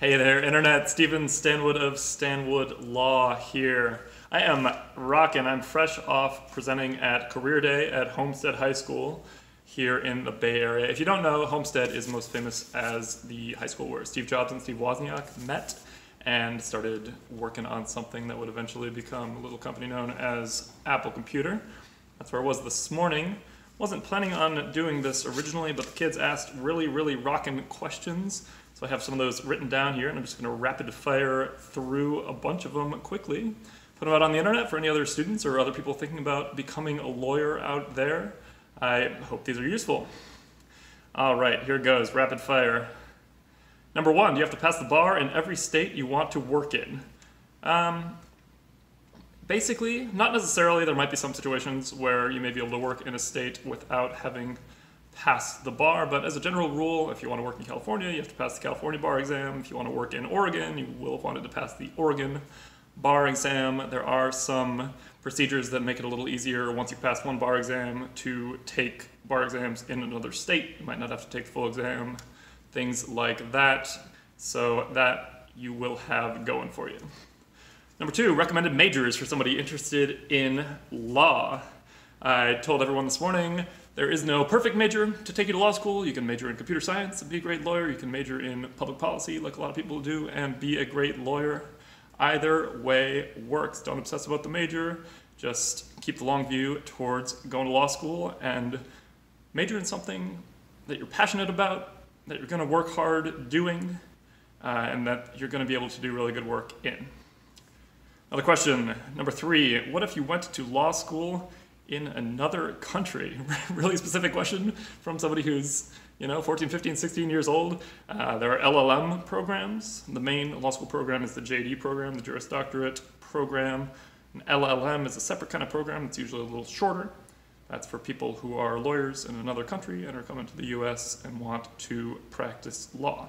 Hey there, Internet. Stephen Stanwood of Stanwood Law here. I am rocking. I'm fresh off presenting at Career Day at Homestead High School here in the Bay Area. If you don't know, Homestead is most famous as the high school where Steve Jobs and Steve Wozniak met and started working on something that would eventually become a little company known as Apple Computer. That's where I was this morning. Wasn't planning on doing this originally, but the kids asked really, really rocking questions so I have some of those written down here, and I'm just going to rapid fire through a bunch of them quickly. Put them out on the internet for any other students or other people thinking about becoming a lawyer out there. I hope these are useful. All right, here goes, rapid fire. Number one, you have to pass the bar in every state you want to work in. Um, basically, not necessarily. There might be some situations where you may be able to work in a state without having passed the bar, but as a general rule, if you want to work in California, you have to pass the California bar exam. If you want to work in Oregon, you will have wanted to pass the Oregon bar exam. There are some procedures that make it a little easier once you pass one bar exam to take bar exams in another state. You might not have to take the full exam, things like that. So that you will have going for you. Number two, recommended majors for somebody interested in law. I told everyone this morning there is no perfect major to take you to law school. You can major in computer science and be a great lawyer. You can major in public policy, like a lot of people do, and be a great lawyer. Either way works. Don't obsess about the major. Just keep the long view towards going to law school and major in something that you're passionate about, that you're going to work hard doing, uh, and that you're going to be able to do really good work in. Another question, number three What if you went to law school in another country? really specific question from somebody who's, you know, 14, 15, 16 years old. Uh, there are LLM programs. The main law school program is the JD program, the Juris Doctorate program. An LLM is a separate kind of program. It's usually a little shorter. That's for people who are lawyers in another country and are coming to the US and want to practice law.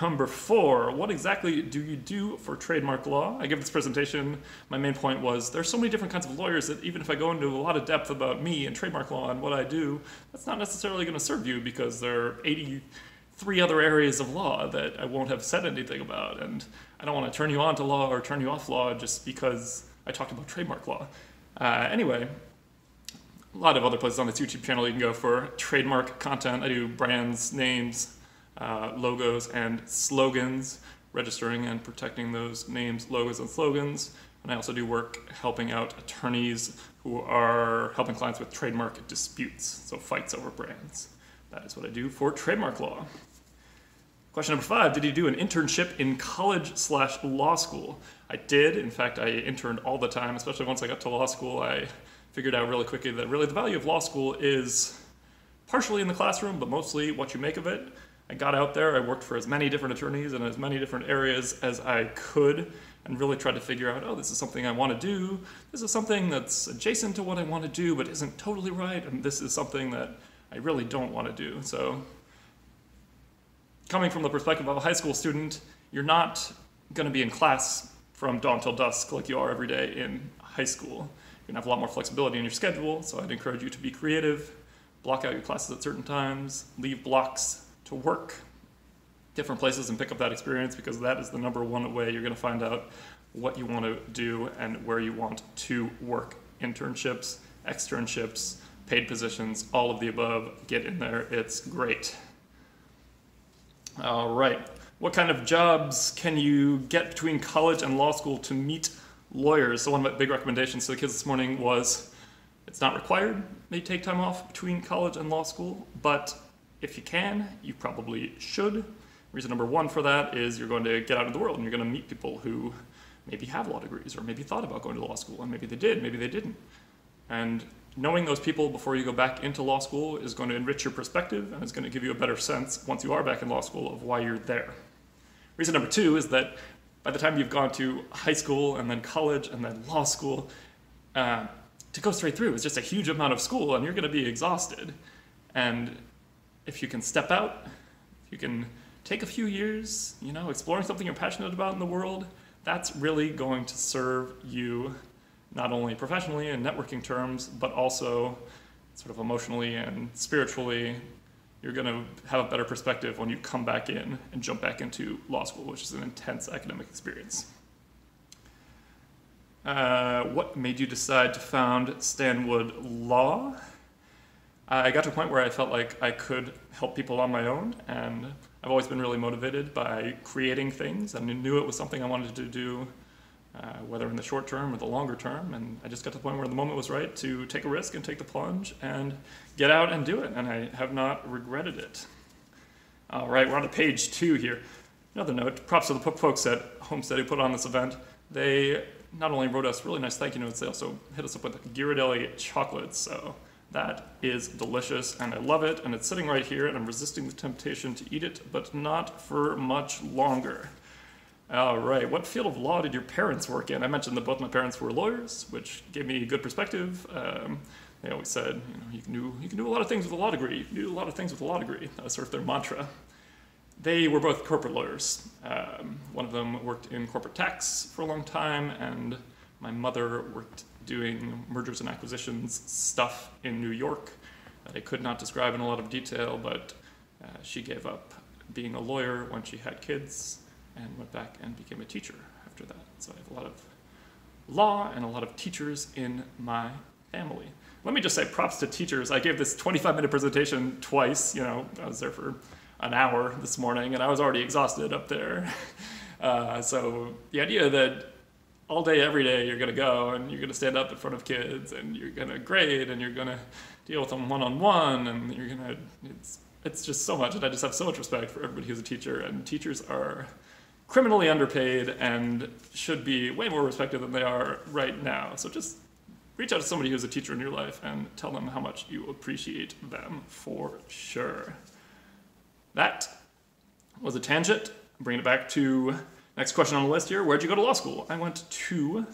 Number four, what exactly do you do for trademark law? I give this presentation. My main point was there's so many different kinds of lawyers that even if I go into a lot of depth about me and trademark law and what I do, that's not necessarily going to serve you because there are 83 other areas of law that I won't have said anything about. And I don't want to turn you on to law or turn you off law just because I talked about trademark law. Uh, anyway, a lot of other places on this YouTube channel you can go for trademark content. I do brands, names, uh, logos and slogans, registering and protecting those names, logos, and slogans. And I also do work helping out attorneys who are helping clients with trademark disputes, so fights over brands. That is what I do for trademark law. Question number five, did you do an internship in college slash law school? I did. In fact, I interned all the time, especially once I got to law school. I figured out really quickly that really the value of law school is partially in the classroom, but mostly what you make of it. I got out there, I worked for as many different attorneys in as many different areas as I could, and really tried to figure out, oh, this is something I want to do. This is something that's adjacent to what I want to do, but isn't totally right, and this is something that I really don't want to do. So, coming from the perspective of a high school student, you're not going to be in class from dawn till dusk like you are every day in high school. You're going to have a lot more flexibility in your schedule, so I'd encourage you to be creative, block out your classes at certain times, leave blocks to work different places and pick up that experience because that is the number one way you're going to find out what you want to do and where you want to work. Internships, externships, paid positions, all of the above. Get in there, it's great. All right. What kind of jobs can you get between college and law school to meet lawyers? So, one of my big recommendations to the kids this morning was it's not required they take time off between college and law school, but if you can, you probably should. Reason number one for that is you're going to get out of the world and you're going to meet people who maybe have law degrees or maybe thought about going to law school and maybe they did, maybe they didn't. And knowing those people before you go back into law school is going to enrich your perspective and it's going to give you a better sense once you are back in law school of why you're there. Reason number two is that by the time you've gone to high school and then college and then law school, uh, to go straight through is just a huge amount of school and you're going to be exhausted. And if you can step out, if you can take a few years, you know, exploring something you're passionate about in the world, that's really going to serve you not only professionally in networking terms, but also sort of emotionally and spiritually you're going to have a better perspective when you come back in and jump back into law school, which is an intense academic experience. Uh, what made you decide to found Stanwood Law? I got to a point where I felt like I could help people on my own, and I've always been really motivated by creating things, and I knew it was something I wanted to do, uh, whether in the short term or the longer term. And I just got to the point where the moment was right to take a risk and take the plunge and get out and do it, and I have not regretted it. All right, we're on to page two here. Another note, props to the folks at Homestead who put on this event. They not only wrote us really nice thank you notes, they also hit us up with Ghirardelli chocolates. So that is delicious and I love it. And it's sitting right here and I'm resisting the temptation to eat it, but not for much longer. All right, what field of law did your parents work in? I mentioned that both my parents were lawyers, which gave me a good perspective. Um, they always said, you know, you can do you can do a lot of things with a law degree. You can do a lot of things with a law degree. That was sort of their mantra. They were both corporate lawyers. Um, one of them worked in corporate tax for a long time, and my mother worked doing mergers and acquisitions stuff in New York that I could not describe in a lot of detail, but uh, she gave up being a lawyer when she had kids and went back and became a teacher after that. So I have a lot of law and a lot of teachers in my family. Let me just say props to teachers. I gave this 25 minute presentation twice. You know, I was there for an hour this morning, and I was already exhausted up there. Uh, so the idea that all day, every day, you're going to go and you're going to stand up in front of kids and you're going to grade and you're going to deal with them one on one and you're going to, it's, it's just so much. And I just have so much respect for everybody who's a teacher. And teachers are criminally underpaid and should be way more respected than they are right now. So just reach out to somebody who's a teacher in your life and tell them how much you appreciate them for sure. That was a tangent. Bringing it back to next question on the list here. Where'd you go to law school? I went to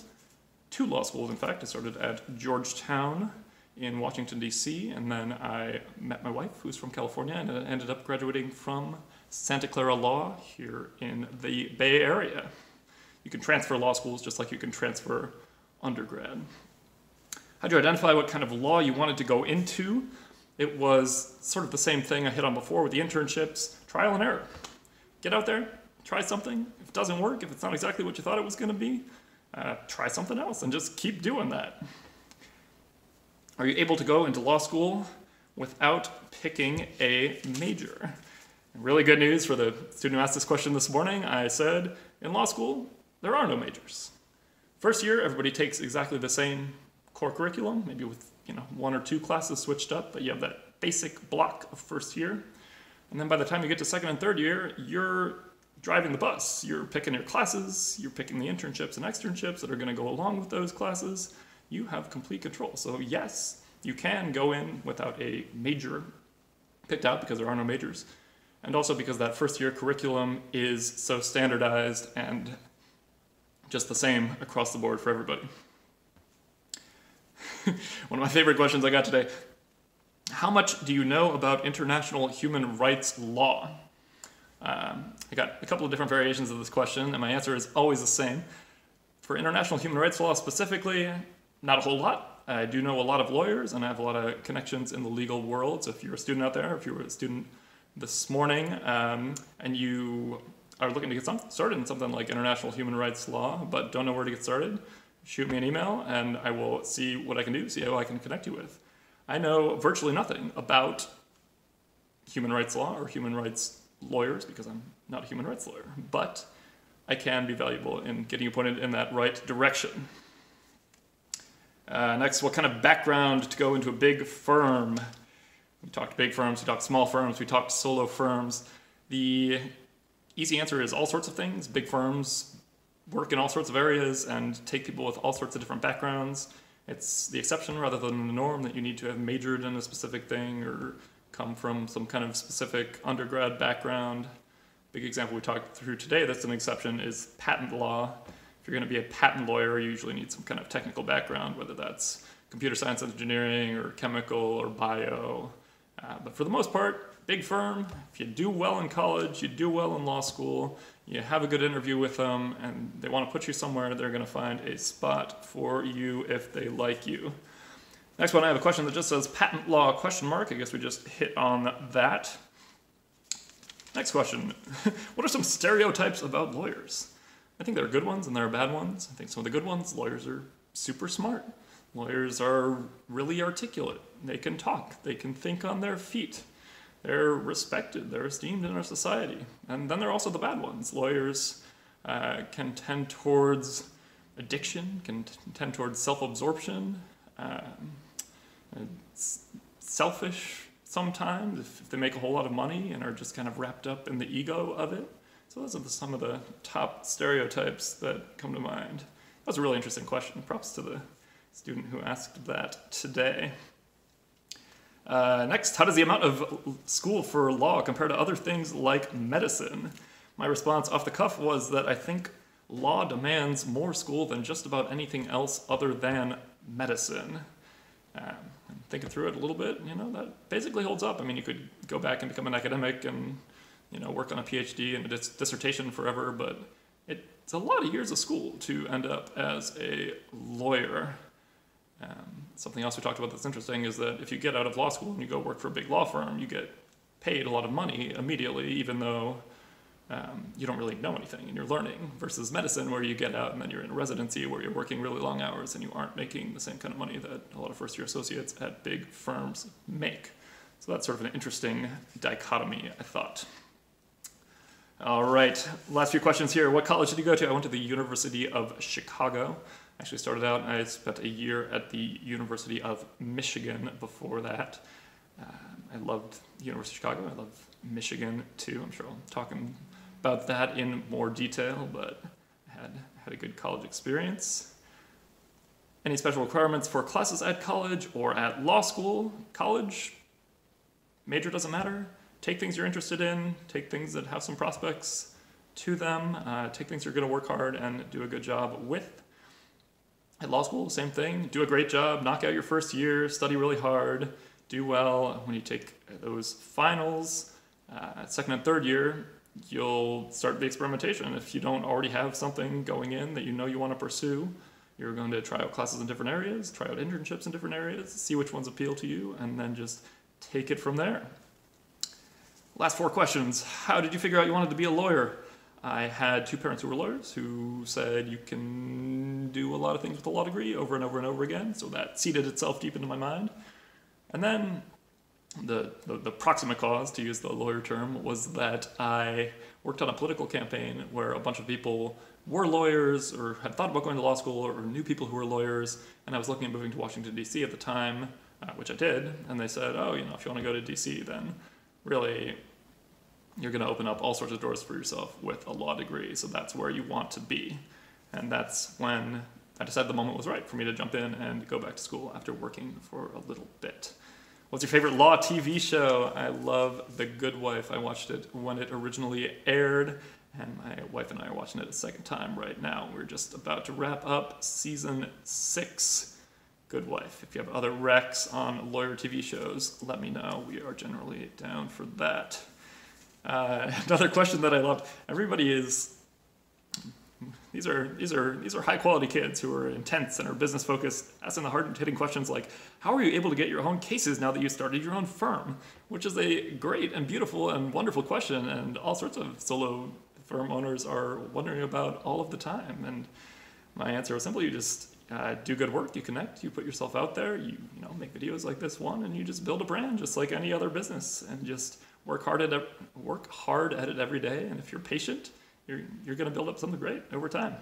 two law schools, in fact. I started at Georgetown in Washington, D.C., and then I met my wife, who's from California, and ended up graduating from Santa Clara Law here in the Bay Area. You can transfer law schools just like you can transfer undergrad. How'd you identify what kind of law you wanted to go into? It was sort of the same thing I hit on before with the internships, trial and error. Get out there, try something. If it doesn't work, if it's not exactly what you thought it was going to be, uh, try something else and just keep doing that. Are you able to go into law school without picking a major? Really good news for the student who asked this question this morning. I said, in law school, there are no majors. First year, everybody takes exactly the same core curriculum, maybe with you know, one or two classes switched up, but you have that basic block of first year. And then by the time you get to second and third year, you're driving the bus. You're picking your classes, you're picking the internships and externships that are going to go along with those classes. You have complete control. So, yes, you can go in without a major picked out because there are no majors. And also because that first year curriculum is so standardized and just the same across the board for everybody. One of my favorite questions I got today. How much do you know about international human rights law? Um, I got a couple of different variations of this question, and my answer is always the same. For international human rights law specifically, not a whole lot. I do know a lot of lawyers, and I have a lot of connections in the legal world. So if you're a student out there, if you were a student this morning, um, and you are looking to get some, started in something like international human rights law, but don't know where to get started, shoot me an email and I will see what I can do, see how I can connect you with. I know virtually nothing about human rights law or human rights lawyers because I'm not a human rights lawyer, but I can be valuable in getting you pointed in that right direction. Uh, next, what kind of background to go into a big firm? We talked big firms, we talked small firms, we talked solo firms. The easy answer is all sorts of things. Big firms work in all sorts of areas and take people with all sorts of different backgrounds. It's the exception rather than the norm that you need to have majored in a specific thing or come from some kind of specific undergrad background. Big example we talked through today that's an exception is patent law. If you're going to be a patent lawyer, you usually need some kind of technical background, whether that's computer science engineering or chemical or bio. Uh, but for the most part, big firm, if you do well in college, you do well in law school, you have a good interview with them and they want to put you somewhere, they're going to find a spot for you if they like you. Next one, I have a question that just says patent law question mark. I guess we just hit on that. Next question What are some stereotypes about lawyers? I think there are good ones and there are bad ones. I think some of the good ones lawyers are super smart. Lawyers are really articulate. They can talk, they can think on their feet. They're respected, they're esteemed in our society. And then there are also the bad ones. Lawyers uh, can tend towards addiction, can tend towards self absorption, um, selfish sometimes if, if, they make a whole lot of money and are just kind of wrapped up in the ego of it. So those are the, some of the top stereotypes that come to mind. That was a really interesting question. Props to the student who asked that today. Uh, next, how does the amount of school for law compare to other things like medicine? My response off the cuff was that I think law demands more school than just about anything else other than medicine. Um, thinking through it a little bit, you know, that basically holds up. I mean, you could go back and become an academic and, you know, work on a PhD and a dis- dissertation forever, but it's a lot of years of school to end up as a lawyer. Um, something else we talked about that's interesting is that if you get out of law school and you go work for a big law firm, you get paid a lot of money immediately, even though um, you don't really know anything and you're learning versus medicine where you get out and then you're in residency where you're working really long hours and you aren't making the same kind of money that a lot of first year associates at big firms make. So that's sort of an interesting dichotomy, I thought. All right, last few questions here. What college did you go to? I went to the University of Chicago. I actually started out, I spent a year at the University of Michigan before that. Um, I loved the University of Chicago. I love Michigan too. I'm sure I'll talk about that in more detail, but I had, had a good college experience. Any special requirements for classes at college or at law school? College, major doesn't matter. Take things you're interested in, take things that have some prospects to them, uh, take things you're to work hard and do a good job with. At law school, same thing. Do a great job, knock out your first year, study really hard, do well. When you take those finals, uh, second and third year, you'll start the experimentation. If you don't already have something going in that you know you want to pursue, you're going to try out classes in different areas, try out internships in different areas, see which ones appeal to you, and then just take it from there. Last four questions. How did you figure out you wanted to be a lawyer? I had two parents who were lawyers who said you can do a lot of things with a law degree over and over and over again, so that seeded itself deep into my mind. And then the, the, the, proximate cause, to use the lawyer term, was that I worked on a political campaign where a bunch of people were lawyers or had thought about going to law school or knew people who were lawyers, and I was looking at moving to Washington, D.C. at the time, uh, which I did, and they said, oh, you know, if you want to go to D.C., then really you're going to open up all sorts of doors for yourself with a law degree, so that's where you want to be. And that's when I decided the moment was right for me to jump in and go back to school after working for a little bit. What's your favorite law TV show? I love The Good Wife. I watched it when it originally aired, and my wife and I are watching it a second time right now. We're just about to wrap up season six. Good Wife. If you have other recs on lawyer TV shows, let me know. We are generally down for that. Uh, another question that I loved. Everybody is these are these are these are high quality kids who are intense and are business focused, asking the hard hitting questions like, "How are you able to get your own cases now that you started your own firm?" Which is a great and beautiful and wonderful question, and all sorts of solo firm owners are wondering about all of the time. And my answer is simply: you just uh, do good work, you connect, you put yourself out there, you you know make videos like this one, and you just build a brand just like any other business, and just work hard at work hard at it every day. And if you're patient you're, you're going to build up something great over time.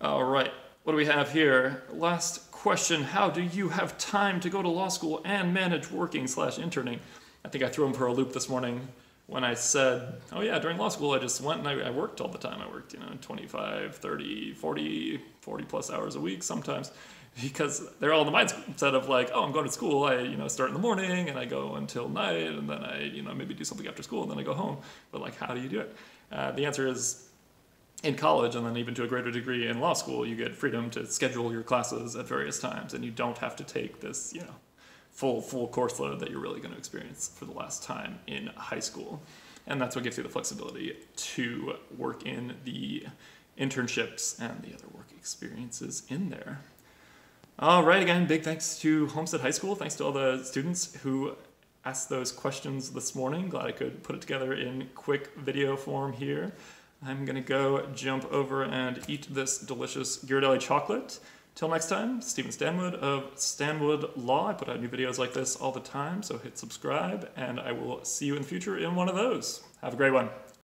All right, what do we have here? Last question How do you have time to go to law school and manage working slash interning? I think I threw him for a loop this morning when I said, oh yeah, during law school I just went and I, I, worked all the time. I worked, you know, 25, 30, 40, 40 plus hours a week sometimes because they're all in the mindset of like, oh, I'm going to school. I, you know, start in the morning and I go until night and then I, you know, maybe do something after school and then I go home. But like, how do you do it? Uh, the answer is in college and then even to a greater degree in law school, you get freedom to schedule your classes at various times and you don't have to take this, you know, full full course load that you're really going to experience for the last time in high school. And that's what gives you the flexibility to work in the internships and the other work experiences in there. All right, again, big thanks to Homestead High School. Thanks to all the students who ask those questions this morning. Glad I could put it together in quick video form here. I'm gonna go jump over and eat this delicious Ghirardelli chocolate. Till next time, Stephen Stanwood of Stanwood Law. I put out new videos like this all the time, so hit subscribe, and I will see you in the future in one of those. Have a great one.